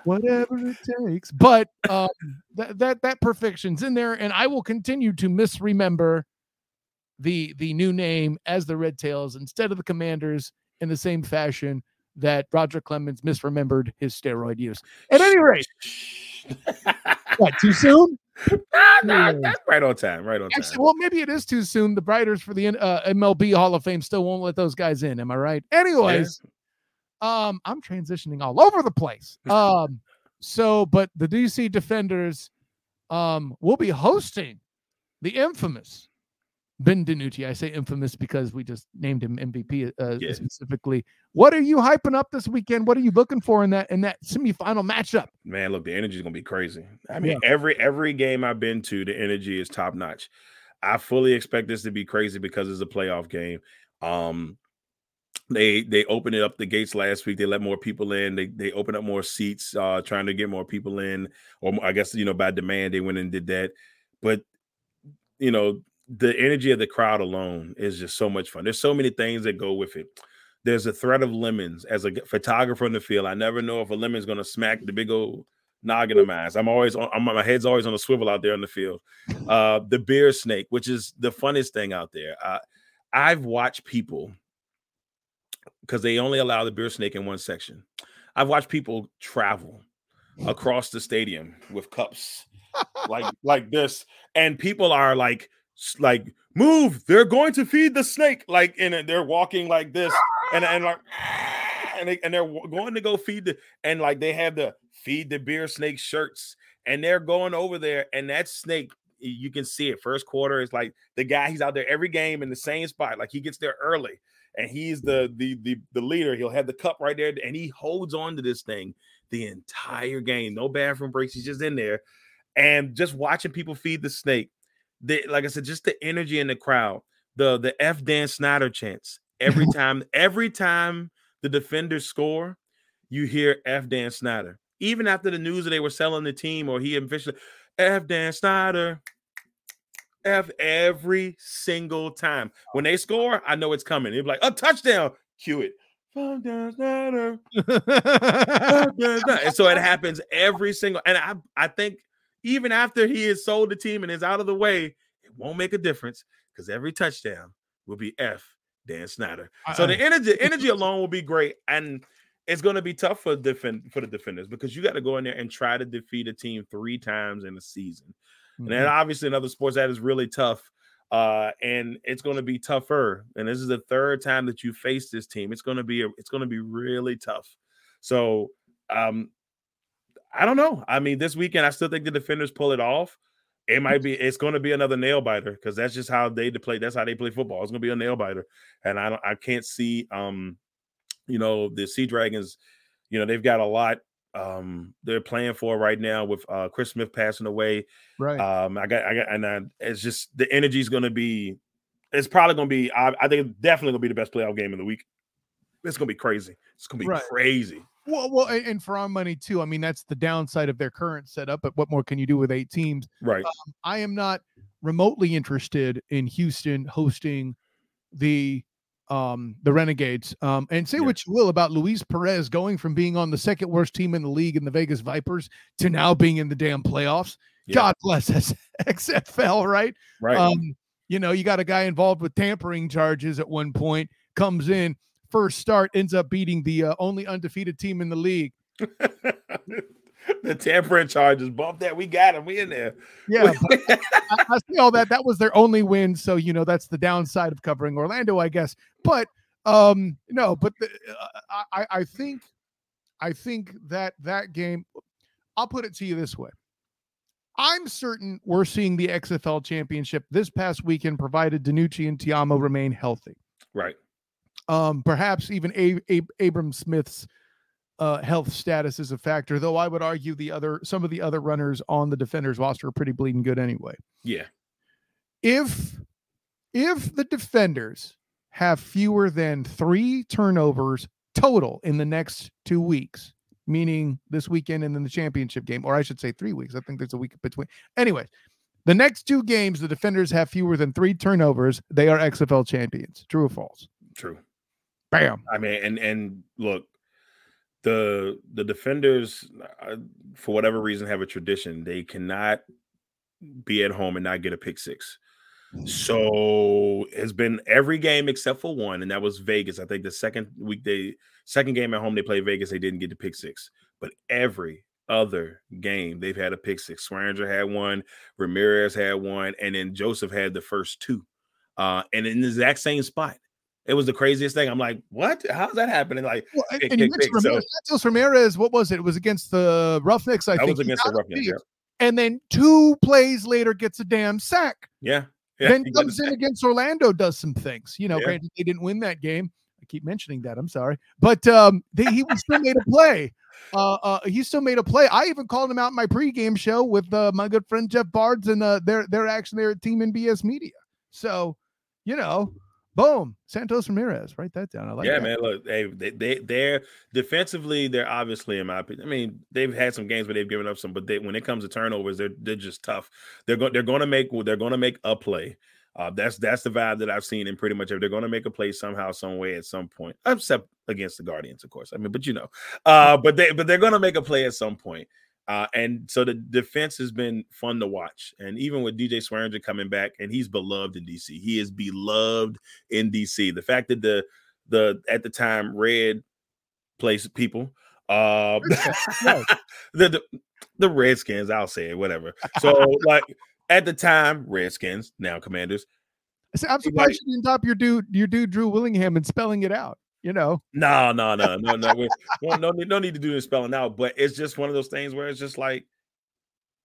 whatever it takes. But um, that that that perfection's in there, and I will continue to misremember the the new name as the Red Tails instead of the Commanders in the same fashion that Roger Clemens misremembered his steroid use. At any rate, what too soon? Nah, that's right on time. Right on time. Actually, well, maybe it is too soon. The Brighters for the uh, MLB Hall of Fame still won't let those guys in. Am I right? Anyways, um, I'm transitioning all over the place. Um, so, but the DC Defenders, um, will be hosting the infamous Ben DiNucci. I say infamous because we just named him MVP uh, Yeah. specifically. What are you hyping up this weekend? What are you looking for in that in that semifinal matchup? Man, look, the energy is gonna be crazy. I mean, every every game I've been to, the energy is top notch. I fully expect this to be crazy because it's a playoff game. Um, they they opened it up the gates last week. They let more people in. They they opened up more seats, uh, trying to get more people in. Or I guess you know by demand they went and did that. But you know the energy of the crowd alone is just so much fun. There's so many things that go with it. there's a threat of lemons as a photographer in the field. I never know if a lemon's to smack the big old noggin of mine. I'm always on I'm, my head's always on a swivel out there in the field. Uh, the beer snake, which is the funnest thing out there. Uh, I've watched people because they only allow the beer snake in one section. I've watched people travel mm. across the stadium with cups like like this, and people are like like move. They're going to feed the snake. Like and they're walking like this, and and like and they and they're going to go feed the and like they have the feed the beer snake shirts, and they're going over there, and that snake you can see it first quarter is like the guy he's out there every game in the same spot like he gets there early and he's the the the, the leader. He'll have the cup right there and he holds on to this thing the entire game. No bathroom breaks. He's just in there. And just watching people feed the snake the, like i said just the energy in the crowd the the f dan snyder chants. Every time every time the defenders score you hear f dan snyder. Even after the news that they were selling the team or he officially F Dan Snyder. F every single time. When they score, I know it's coming. They'll be like, a touchdown. Cue it. and so it happens every single and I, I think even after he has sold the team and is out of the way, it won't make a difference because every touchdown will be F Dan Snyder. So the energy energy alone will be great. And it's going to be tough for defend for the defenders because you got to go in there and try to defeat a team three times in a season. Mm-hmm. And then obviously in other sports that is really tough. Uh, and it's going to be tougher. And this is the third time that you face this team. It's going to be a, it's going to be really tough. So um, I don't know. I mean, this weekend I still think the defenders pull it off. It might be. It's going to be another nail biter because that's just how they play. That's how they play football. It's going to be a nail biter, and I don't. I can't see um you know, the Sea Dragons, you know, they've got a lot um they're playing for right now with uh Chris Smith passing away. Right. Um I got I got and I, it's just the energy is going to be it's probably going to be I, I, think it's definitely going to be the best playoff game of the week. It's going to be crazy. It's going to be right. crazy. Well, well, and for our money too. I mean, that's the downside of their current setup. But what more can you do with eight teams? Right. Um, I am not remotely interested in Houston hosting the um, the Renegades. Um, and say yeah. what you will about Luis Perez going from being on the second worst team in the league in the Vegas Vipers to now being in the damn playoffs. Yeah. God bless us, XFL, right? Right. Um, you know, you got a guy involved with tampering charges at one point, comes in, first start, ends up beating the uh, only undefeated team in the league. the tampering charges. Bump that. We got him. We in there. Yeah. I, I see all that. That was their only win. So, you know, that's the downside of covering Orlando, I guess. But um no, but the, uh, I, I think I think that that game I'll put it to you this way. I'm certain we're seeing the XFL championship this past weekend, provided DiNucci and Ta'amu remain healthy. Right. Um, perhaps even a- a- Abram Smith's uh, health status is a factor, though I would argue the other some of the other runners on the defenders roster are pretty bleeding good anyway. Yeah. If if the defenders have fewer than three turnovers total in the next two weeks, meaning this weekend and then the championship game, or I should say three weeks. I think there's a week between. Anyway, the next two games, the defenders have fewer than three turnovers. They are XFL champions. True or false? True. Bam. I mean, and and look, the the defenders uh, for whatever reason have a tradition. They cannot be at home and not get a pick six. So it's been every game except for one and that was vegas. I think the second week they second game at home they played vegas they didn't get the pick six. But every other game they've had a pick six. Swearinger had one ramirez had one and then joseph had the first two uh and in the exact same spot it was the craziest thing. I'm like, what? How's that happening? Like, well, and, and you mentioned Ramirez, so, Ramirez. What was it? It was against the Roughnecks. I that think was against the Roughnecks. Yeah. And then two plays later, gets a damn sack. Yeah. yeah then comes in against Orlando, does some things. You know, yeah. granted they didn't win that game. I keep mentioning that. I'm sorry, but um, they, he still made a play. Uh, uh, he still made a play. I even called him out in my pregame show with uh, my good friend Jeff Barnes and uh, their their action there at Team NBS Media. So, you know, Boom, Santos Ramirez. Write that down. I like. Yeah, that. man. Look, they they they they're defensively. They're obviously, in my opinion. I mean, they've had some games where they've given up some, but they, when it comes to turnovers, they're they're just tough. They're going they're going to make they're going to make a play. Uh, that's that's the vibe that I've seen in pretty much. If they're going to make a play somehow, some way, at some point, except against the Guardians, of course. I mean, but you know, uh, but they but they're going to make a play at some point. Uh, and so the defense has been fun to watch. And even with DJ Swearinger coming back, and he's beloved in DC. He is beloved in DC. The fact that the the at the time red place people, uh, the, the the Redskins, I'll say it, whatever. So like at the time, Redskins, now Commanders. I'm surprised like, you didn't top your dude, your dude Drew Willingham and spelling it out. You know, no, no, no, no, no, well, no, no need to do the spelling out. But it's just one of those things where it's just like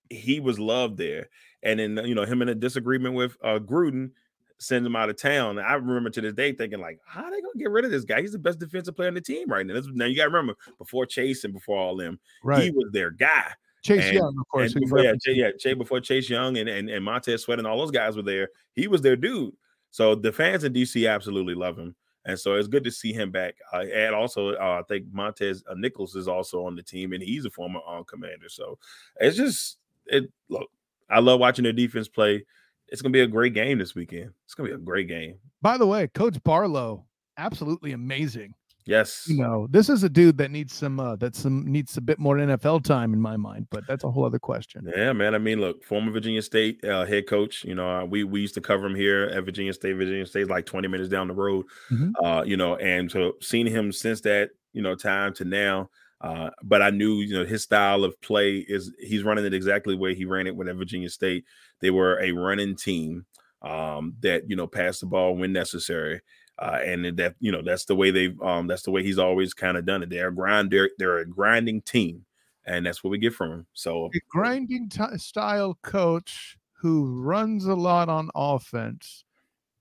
he was loved there, and then you know him in a disagreement with uh, Gruden send him out of town. And I remember to this day thinking, like, how are they gonna get rid of this guy? He's the best defensive player on the team right now. This, now you gotta remember before Chase and before all them, right. he was their guy. Chase and, Young, of course. Before, yeah, Jay, yeah, Jay before Chase Young and, and, and Montez Sweat and all those guys were there. He was their dude. So the fans in DC absolutely love him. And so it's good to see him back. Uh, and also, uh, I think Montez uh, Nichols is also on the team, and he's a former on commander. So it's just it. Look, I love watching their defense play. It's gonna be a great game this weekend. It's gonna be a great game. By the way, Coach Barlow, absolutely amazing. Yes. You know, this is a dude that needs some uh that some needs a bit more NFL time in my mind, but that's a whole other question. Yeah, man. I mean, look, former Virginia State uh, head coach, you know, uh, we we used to cover him here at Virginia State. Virginia State's like 20 minutes down the road. Mm-hmm. Uh, you know, and so seeing him since that, you know, time to now, uh, but I knew, you know, his style of play is he's running it exactly the way he ran it when at Virginia State. They were a running team um, that, you know, passed the ball when necessary. Uh, and that you know that's the way they um that's the way he's always kind of done it. They're grind they're, they're a grinding team, and that's what we get from him. So a grinding t- style coach who runs a lot on offense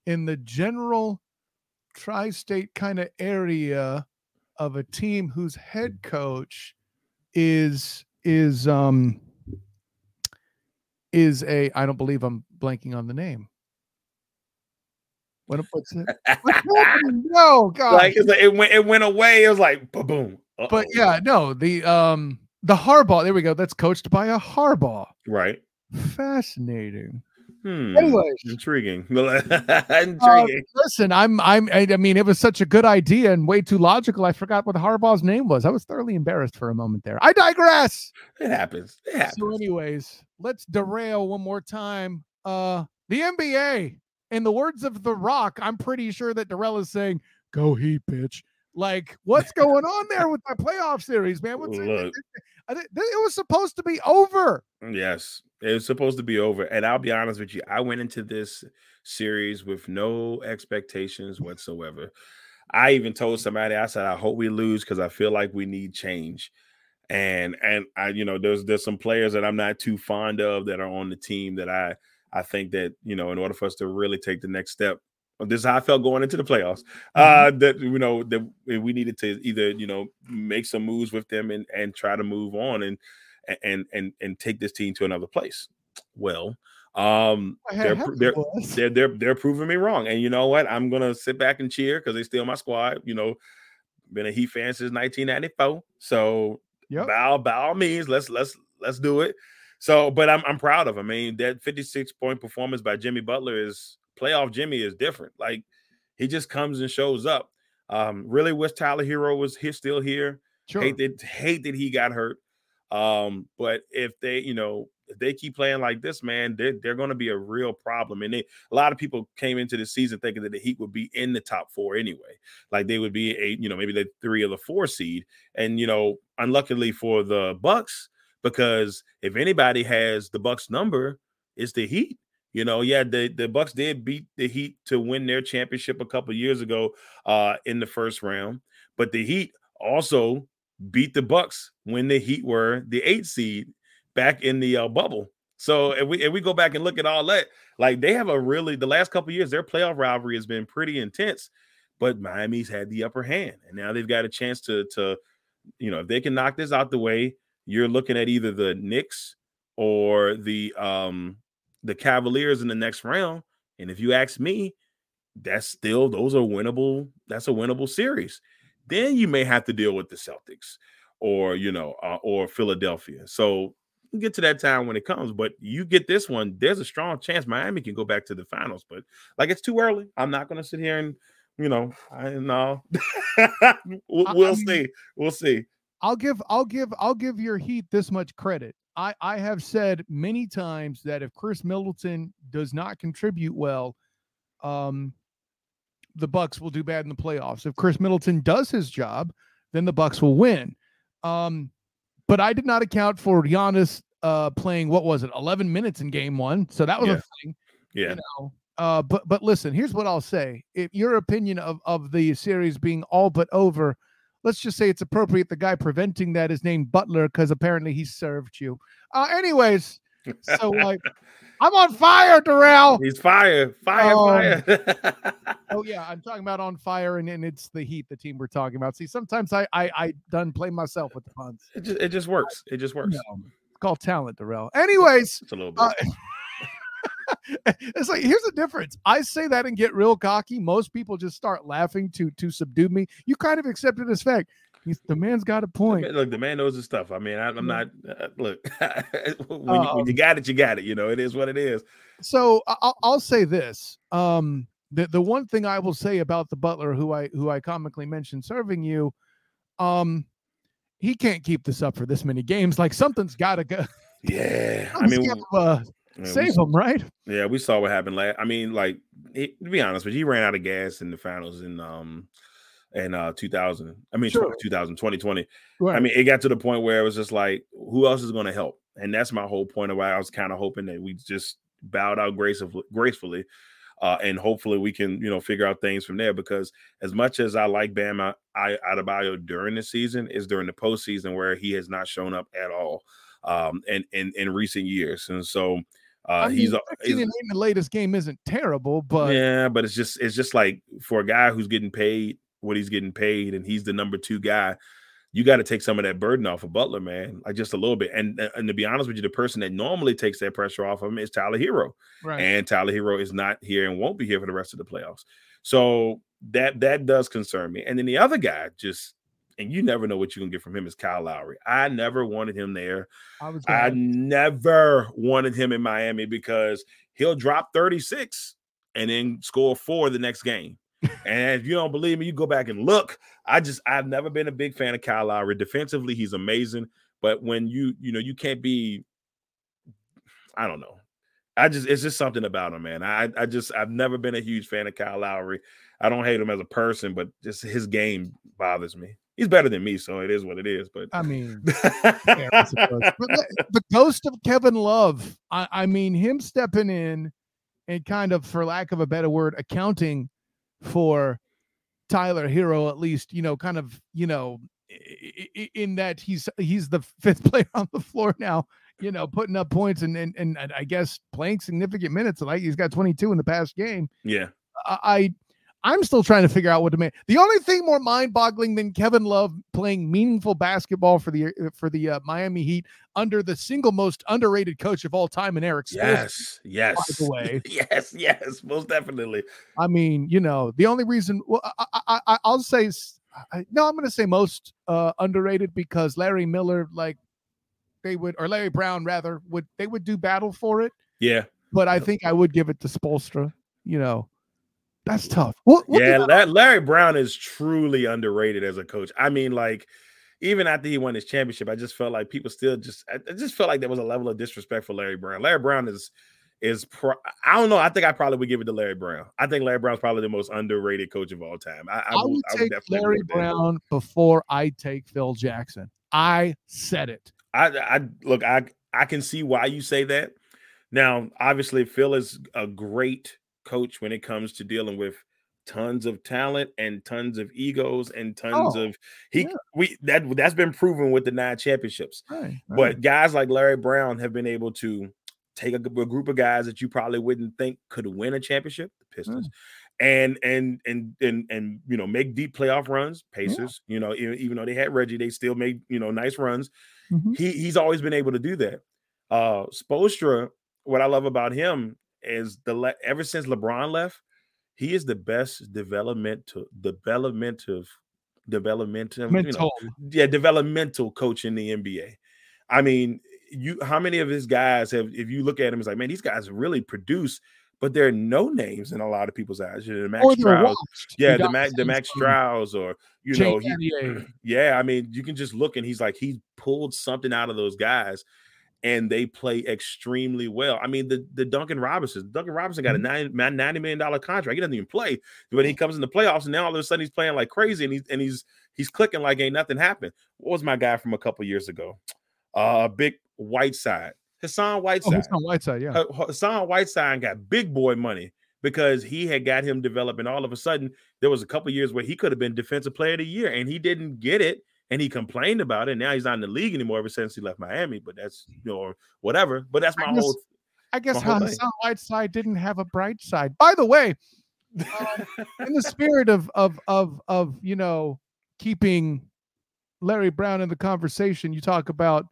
in the general tri-state kind of area of a team whose head coach is is um is a I don't believe I'm blanking on the name. When it puts it, no, God, like, like it went, it went away. It was like boom. But yeah, no, the um, the Harbaugh. There we go. That's coached by a Harbaugh. Right. Fascinating. Hmm. Anyways, intriguing. intriguing. Uh, listen, I'm, I'm, I mean, it was such a good idea and way too logical. I forgot what Harbaugh's name was. I was thoroughly embarrassed for a moment there. I digress. It happens. It happens. So, anyways, let's derail one more time. Uh, the NBA in the words of The Rock, I'm pretty sure that Darrell is saying, "Go Heat, bitch." Like, what's going on there with the playoff series, man? What's Look, it, it was supposed to be over. Yes, it was supposed to be over. And I'll be honest with you, I went into this series with no expectations whatsoever. I even told somebody, I said, I hope we lose because I feel like we need change. And and I, you know, there's there's some players that I'm not too fond of that are on the team that I I think that you know, in order for us to really take the next step, this is how I felt going into the playoffs. Mm-hmm. Uh, that you know that we needed to either you know make some moves with them and and try to move on and and and and take this team to another place. Well, um, they're, they're, they're they're they're proving me wrong, and you know what? I'm gonna sit back and cheer because they still my squad. You know, been a Heat fan since 1994, so yep. by, by all means, let's let's let's do it. So, but I'm I'm proud of him. I mean, that 56 point performance by Jimmy Butler is playoff Jimmy is different. Like he just comes and shows up. Um, really wish Tyler Herro was here still here. Sure. Hate that hate that he got hurt. Um, but if they, you know, if they keep playing like this, man, they're, they're going to be a real problem. And they, a lot of people came into the season thinking that the Heat would be in the top four anyway, like they would be a, you know, maybe the three or the four seed. And you know, unluckily for the Bucks, because if anybody has the Bucks number, it's the Heat. You know, yeah, the, the Bucks did beat the Heat to win their championship a couple years ago uh, in the first round, but the Heat also beat the Bucks when the Heat were the eight seed back in the uh, bubble. So if we if we go back and look at all that, like they have a really the last couple years, their playoff rivalry has been pretty intense, but Miami's had the upper hand, and now they've got a chance to to you know if they can knock this out the way, you're looking at either the Knicks or the um the Cavaliers in the next round. And if you ask me, that's still those are winnable. That's a winnable series. Then you may have to deal with the Celtics or you know uh, or Philadelphia. So get to that time when it comes. But you get this one, there's a strong chance Miami can go back to the finals. But like it's too early. I'm not going to sit here and you know, I know. we'll, we'll see. We'll see. I'll give I'll give I'll give your Heat this much credit. I I have said many times that if Khris Middleton does not contribute well, um, the Bucks will do bad in the playoffs. If Khris Middleton does his job, then the Bucks will win. Um, but I did not account for Giannis uh, playing what was it, 11 minutes in game one. So that was yeah. a thing. Yeah. You know? uh, but but listen, here's what I'll say. If your opinion of, of the series being all but over, let's just say it's appropriate. The guy preventing that is named Butler because apparently he served you. Uh, anyways, so like I'm on fire, Darrell. He's fire, fire, um, fire. oh yeah, I'm talking about on fire, and, and it's the Heat, the team we're talking about. See, sometimes I I, I done play myself with the puns. It just it just works. It just works. it's called talent, Darrell. Anyways, it's a little uh, bit. Uh, it's like here's the difference. I say that and get real cocky. Most people just start laughing to to subdue me. You kind of accepted this fact. He's, the man's got a point. Look, the man knows his stuff. I mean, I, am not. Uh, look, when, um, you, when, you, got it, you got it. You know, it is what it is. So I'll, I'll say this. Um, the the one thing I will say about the butler, who I who I comically mentioned serving you, um, he can't keep this up for this many games. Like something's got to go. Yeah, I mean, uh, yeah, save him, right? Yeah, we saw what happened last. I mean, like to be honest, but he ran out of gas in the finals in um in uh 2000 i mean sure. 2000 2020 right. i mean it got to the point where it was just like who else is going to help and that's my whole point of why i was kind of hoping that we just bowed out gracefully gracefully uh, and hopefully we can you know figure out things from there because as much as i like bam I, I Adebayo during the season is during the postseason where he has not shown up at all um in in, in recent years and so uh, I mean, he's, he's in the latest game isn't terrible, but yeah, but it's just it's just like for a guy who's getting paid what he's getting paid and he's the number two guy, you got to take some of that burden off of Butler, man, like just a little bit. And and to be honest with you, the person that normally takes that pressure off of him is Tyler Herro, right. and Tyler Herro is not here and won't be here for the rest of the playoffs. So that that does concern me. And then the other guy just and you never know what you can get from him is Kyle Lowry. I never wanted him there. I, was I never wanted him in Miami because he'll drop 36 and then score four the next game and if you don't believe me, you go back and look. I just I've never been a big fan of Kyle Lowry. Defensively, he's amazing, but when you you know you can't be, I don't know. I just it's just something about him, man. I I just I've never been a huge fan of Kyle Lowry. I don't hate him as a person, but just his game bothers me. He's better than me, so it is what it is. But I mean, yeah, the, the ghost of Kevin Love. I, I mean, him stepping in and kind of, for lack of a better word, accounting for Tyler Herro, at least, you know, kind of, you know, in that he's he's the fifth player on the floor now, you know, putting up points and and, and I guess playing significant minutes. Like he's got 22 in the past game. Yeah. I I'm still trying to figure out what to make. The only thing more mind-boggling than Kevin Love playing meaningful basketball for the for the uh, Miami Heat under the single most underrated coach of all time in Erik Yes, yes, by the way, yes, yes, most definitely. I mean, you know, the only reason well, I, I, I will say I, no, I'm going to say most uh, underrated because Larry Miller, like they would, or Larry Brown rather, would they would do battle for it. Yeah, but I think I would give it to Spoelstra. You know, that's tough. What, what yeah, Larry Brown is truly underrated as a coach. I mean, like even after he won his championship, I just felt like people still just I just felt like there was a level of disrespect for Larry Brown. Larry Brown is is pro, I don't know. I think I probably would give it to Larry Brown. I think Larry Brown's probably the most underrated coach of all time. I, I, I would, I would take Larry Brown before I take Phil Jackson. I said it. I, I look. I I can see why you say that. Now, obviously, Phil is a great coach when it comes to dealing with tons of talent and tons of egos and tons oh, of he yeah. we that that's been proven with the nine championships. Right, right. But guys like Larry Brown have been able to take a, a, group of guys that you probably wouldn't think could win a championship, the Pistons, and and and and and you know make deep playoff runs. Pacers, yeah. you know, even, even, though they had Reggie, they still made you know nice runs. Mm-hmm. He he's always been able to do that. Uh Spoelstra, what I love about him is the le- ever since LeBron left, he is the best developmental developmental developmental you know, yeah developmental coach in the NBA. I mean, you how many of his guys have if you look at him, it's like, man, these guys really produce, but they're no names in a lot of people's eyes. You know, the Max Strus, yeah, the Max the Max Strus, or you know, he, yeah. I mean, you can just look and he's like he pulled something out of those guys and they play extremely well. I mean, the, the Duncan Robinson, Duncan Robinson got a mm-hmm. 90, 90 million dollar contract. He doesn't even play, but he comes in the playoffs, and now all of a sudden he's playing like crazy, and he's and he's he's clicking like ain't nothing happened. What was my guy from a couple years ago? Uh, big Whiteside, Hassan Whiteside. Oh, Hassan Whiteside, yeah. Hassan Whiteside got big boy money because he had got him developing. All of a sudden, there was a couple years where he could have been defensive player of the year, and he didn't get it and he complained about it. Now he's not in the league anymore ever since he left Miami, but that's you know whatever. But that's my I guess, whole. I guess Hassan Whiteside didn't have a bright side. By the way, um, in the spirit of of of of you know keeping Larry Brown in the conversation, you talk about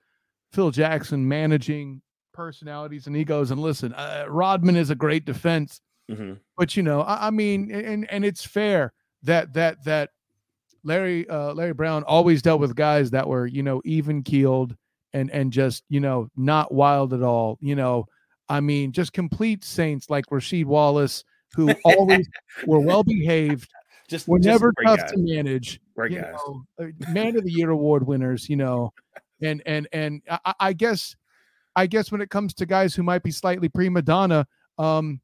Phil Jackson managing personalities and egos. And listen, uh, Rodman is a great defense, mm-hmm. but you know, I, I mean, and and it's fair that that that Larry uh, Larry Brown always dealt with guys that were you know even keeled and and just you know not wild at all. You know, I mean, just complete saints like Rasheed Wallace, who always were well behaved. Just were never tough guys. to manage. Guys. Know, uh, man of the year award winners. You know, and and and I, I guess I guess when it comes to guys who might be slightly prima donna, um,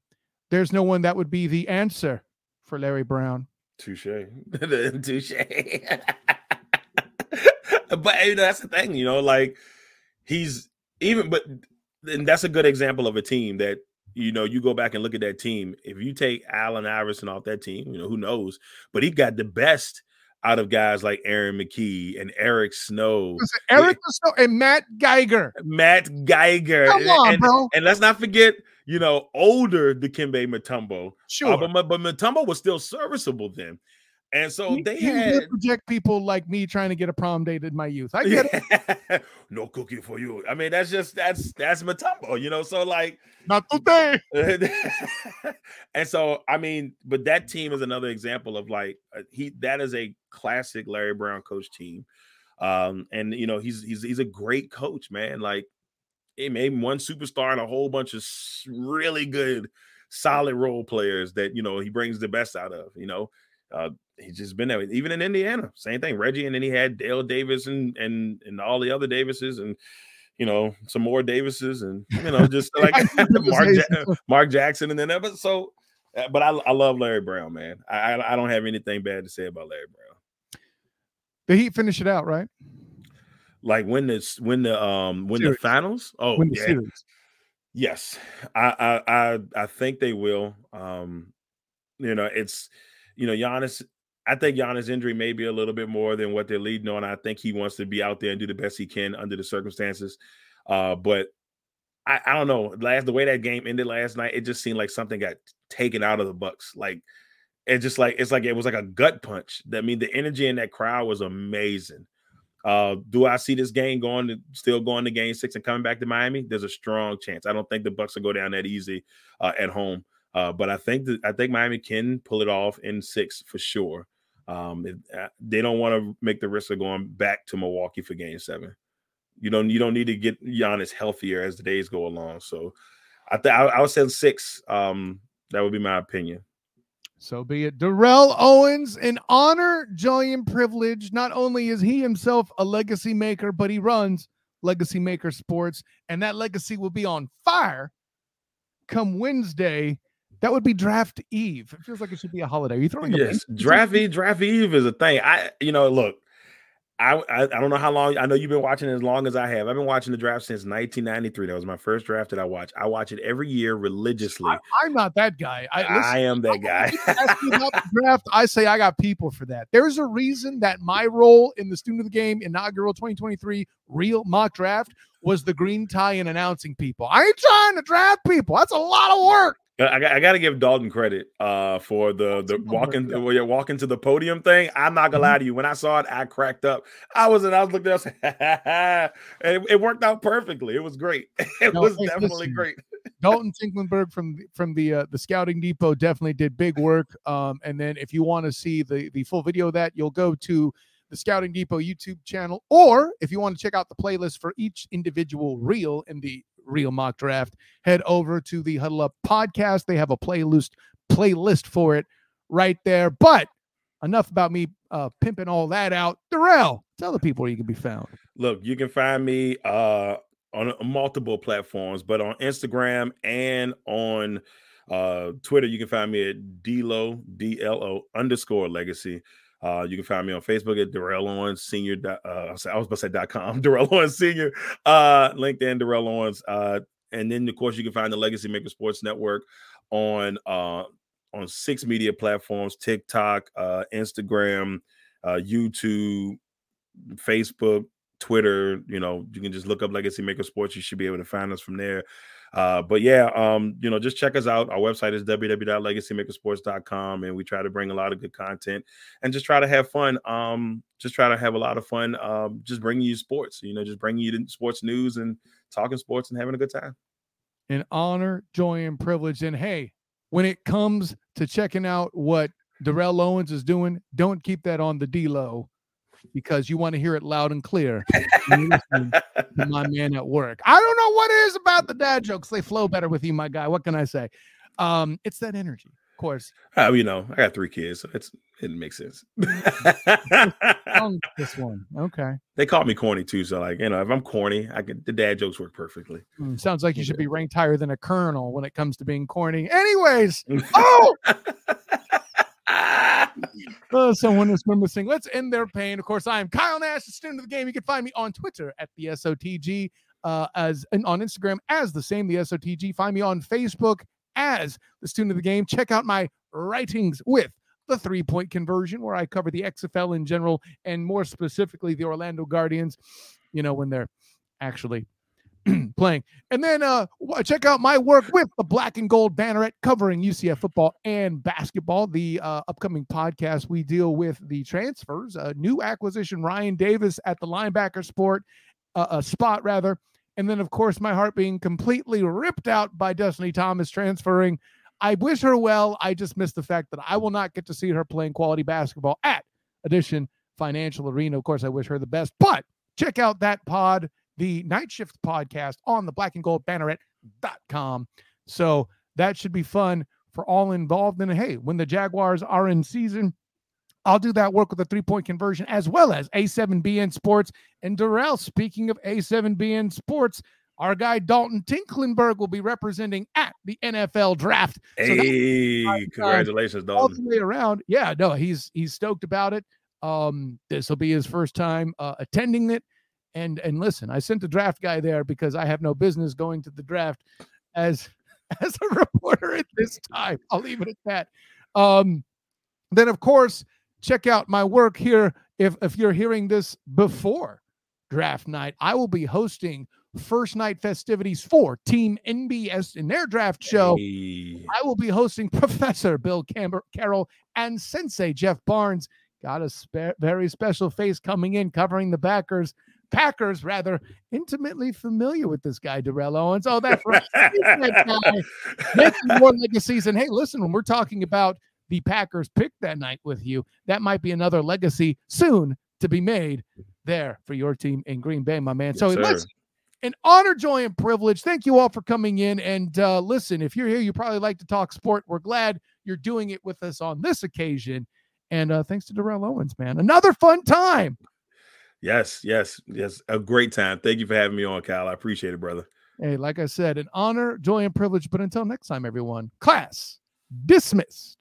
there's no one that would be the answer for Larry Brown. Touche. Touche. but you know, that's the thing, you know, like he's even but and that's a good example of a team that you know, you go back and look at that team. If you take Allen Iverson off that team, you know, who knows? But he got the best out of guys like Aaron McKie and Eric Snow. Eric Snow and Matt Geiger. Matt Geiger. Come on, and, bro. And let's not forget you know, older Dikembe Mutombo. Sure. Uh, but, but Mutombo was still serviceable then. And so you, they you had reject people like me trying to get a prom date in my youth. I get it. no cookie for you. I mean, that's just that's that's Mutombo, you know. So like not today. and so I mean, but that team is another example of like uh, he that is a classic Larry Brown coach team. Um, and you know, he's he's he's a great coach, man. Like he made one superstar and a whole bunch of really good, solid role players that you know he brings the best out of. You know, uh, he's just been there. Even in Indiana, same thing. Reggie, and then he had Dale Davis and and and all the other Davises and you know some more Davises and you know just like Mark ja- Mark Jackson and then but so. Uh, but I, I love Larry Brown, man. I, I don't have anything bad to say about Larry Brown. The Heat finish it out, right? Like when the when the um when series. the finals? Oh when yeah. Yes. I, I I I think they will. Um, you know, it's you know, Giannis. I think Giannis' injury may be a little bit more than what they're leading on. I think he wants to be out there and do the best he can under the circumstances. Uh, but I, I don't know. Last the way that game ended last night, it just seemed like something got taken out of the Bucks. Like it just like it's like it was like a gut punch. I mean, the energy in that crowd was amazing. Uh, do I see this game going to still going to game six and coming back to Miami? There's a strong chance. I don't think the Bucks will go down that easy uh, at home. Uh, but I think that I think Miami can pull it off in six for sure. Um, it, uh, they don't want to make the risk of going back to Milwaukee for game seven. You don't you don't need to get Giannis healthier as the days go along. So I think I would say six. Um, that would be my opinion. So be it. Darrell Owens, in honor, joy, and privilege. Not only is he himself a legacy maker, but he runs Legacy Maker Sports, and that legacy will be on fire come Wednesday. That would be draft eve. It feels like it should be a holiday. Are you throwing yes, draft eve? Draft eve is a thing. I, you know, look, I, I, I don't know how long. I know you've been watching as long as I have. I've been watching the draft since 1993. That was my first draft that I watched. I watch it every year religiously. I, am not that guy. I, listen, I am that guy. draft. I say I got people for that. There's a reason that my role in the Student of the Game inaugural 2023 real mock draft was the green tie and announcing people. I ain't trying to draft people. That's a lot of work. I, I got to give Dalton credit uh, for the the walking walking to the podium thing. I'm not gonna mm-hmm. lie to you. When I saw it, I cracked up. I was and I was looking at and it, it, worked out perfectly. It was great. It no, was hey, definitely listen, great. Dalton Tinklenberg from from the uh, the Scouting Depot definitely did big work. Um, and then if you want to see the the full video of that, you'll go to the Scouting Depot YouTube channel, or if you want to check out the playlist for each individual reel in the real mock draft, head over to the Huddle Up podcast. They have a playlist playlist for it right there. But enough about me uh, pimping all that out. Darrell, tell the people where you can be found. Look, you can find me uh, on multiple platforms, but on Instagram and on uh, Twitter, you can find me at Dlo D L O underscore Legacy. Uh, you can find me on Facebook at Darrell Owens Senior. Uh, I was about to say dot com. Darrell Owens Senior. Uh, LinkedIn Darrell Owens. Uh, and then of course you can find the Legacy Maker Sports Network on uh on six media platforms: TikTok, uh, Instagram, uh, YouTube, Facebook, Twitter. You know, you can just look up Legacy Maker Sports. You should be able to find us from there. Uh, but yeah, um, you know, just check us out. Our website is www.legacymakersports.com, and we try to bring a lot of good content and just try to have fun. Um, just try to have a lot of fun. Um, just bringing you sports, you know, just bringing you sports news and talking sports and having a good time. An honor, joy, and privilege. And hey, when it comes to checking out what Darrell Owens is doing, don't keep that on the D low because you want to hear it loud and clear. my man at work. I don't know what it is about the dad jokes. They flow better with you, my guy. What can I say? Um, it's that energy, of course. Uh, you know, I got three kids, so it's it makes sense. this one, okay. They call me corny too, so like you know, if I'm corny, I can the dad jokes work perfectly. Mm, sounds like you should be ranked higher than a colonel when it comes to being corny. Anyways, oh. Uh, someone is missing. Let's end their pain. Of course, I am Kyle Nash, the student of the game. You can find me on Twitter at the SOTG, uh, as and on Instagram as the same, the SOTG. Find me on Facebook as the student of the game. Check out my writings with the three point conversion, where I cover the XFL in general and more specifically the Orlando Guardians. You know when they're actually playing. And then uh, check out my work with the Black and Gold Banneret covering UCF football and basketball. The uh, upcoming podcast, we deal with the transfers. Uh, new acquisition Ryan Davis at the linebacker sport uh, uh, spot, rather. And then, of course, my heart being completely ripped out by Destiny Thomas transferring. I wish her well. I just miss the fact that I will not get to see her playing quality basketball at Addition Financial Arena. Of course, I wish her the best, but check out that pod the Night Shift podcast on the black and gold banneret.com. So that should be fun for all involved. And hey, when the Jaguars are in season, I'll do that work with a three point conversion as well as A7BN Sports. And Darrell, speaking of A7BN Sports, our guy Dalton Tinklenberg will be representing at the NFL draft. So hey, congratulations, Dalton. All the way around. Yeah, no, he's he's stoked about it. Um, this will be his first time uh, attending it and and listen, I sent the draft guy there because I have no business going to the draft as as a reporter at this time. I'll leave it at that. Um, then of course, check out my work here. If if you're hearing this before draft night, I will be hosting first night festivities for Team NBS in their draft show. Hey. I will be hosting Professor Bill Camber- Carroll and Sensei Jeff Barnes. Got a spe- very special face coming in covering the backers Packers rather intimately familiar with this guy, Darrell Owens. Oh, that's right. that guy. more legacies. And hey, listen, when we're talking about the Packers pick that night with you, that might be another legacy soon to be made there for your team in Green Bay, my man. Yes, so let's an honor, joy, and privilege. Thank you all for coming in. And uh, listen, if you're here, you probably like to talk sport. We're glad you're doing it with us on this occasion. And uh, thanks to Darrell Owens, man. Another fun time. Yes, yes, yes. A great time. Thank you for having me on, Kyle. I appreciate it, brother. Hey, like I said, an honor, joy, and privilege. But until next time, everyone, class dismissed.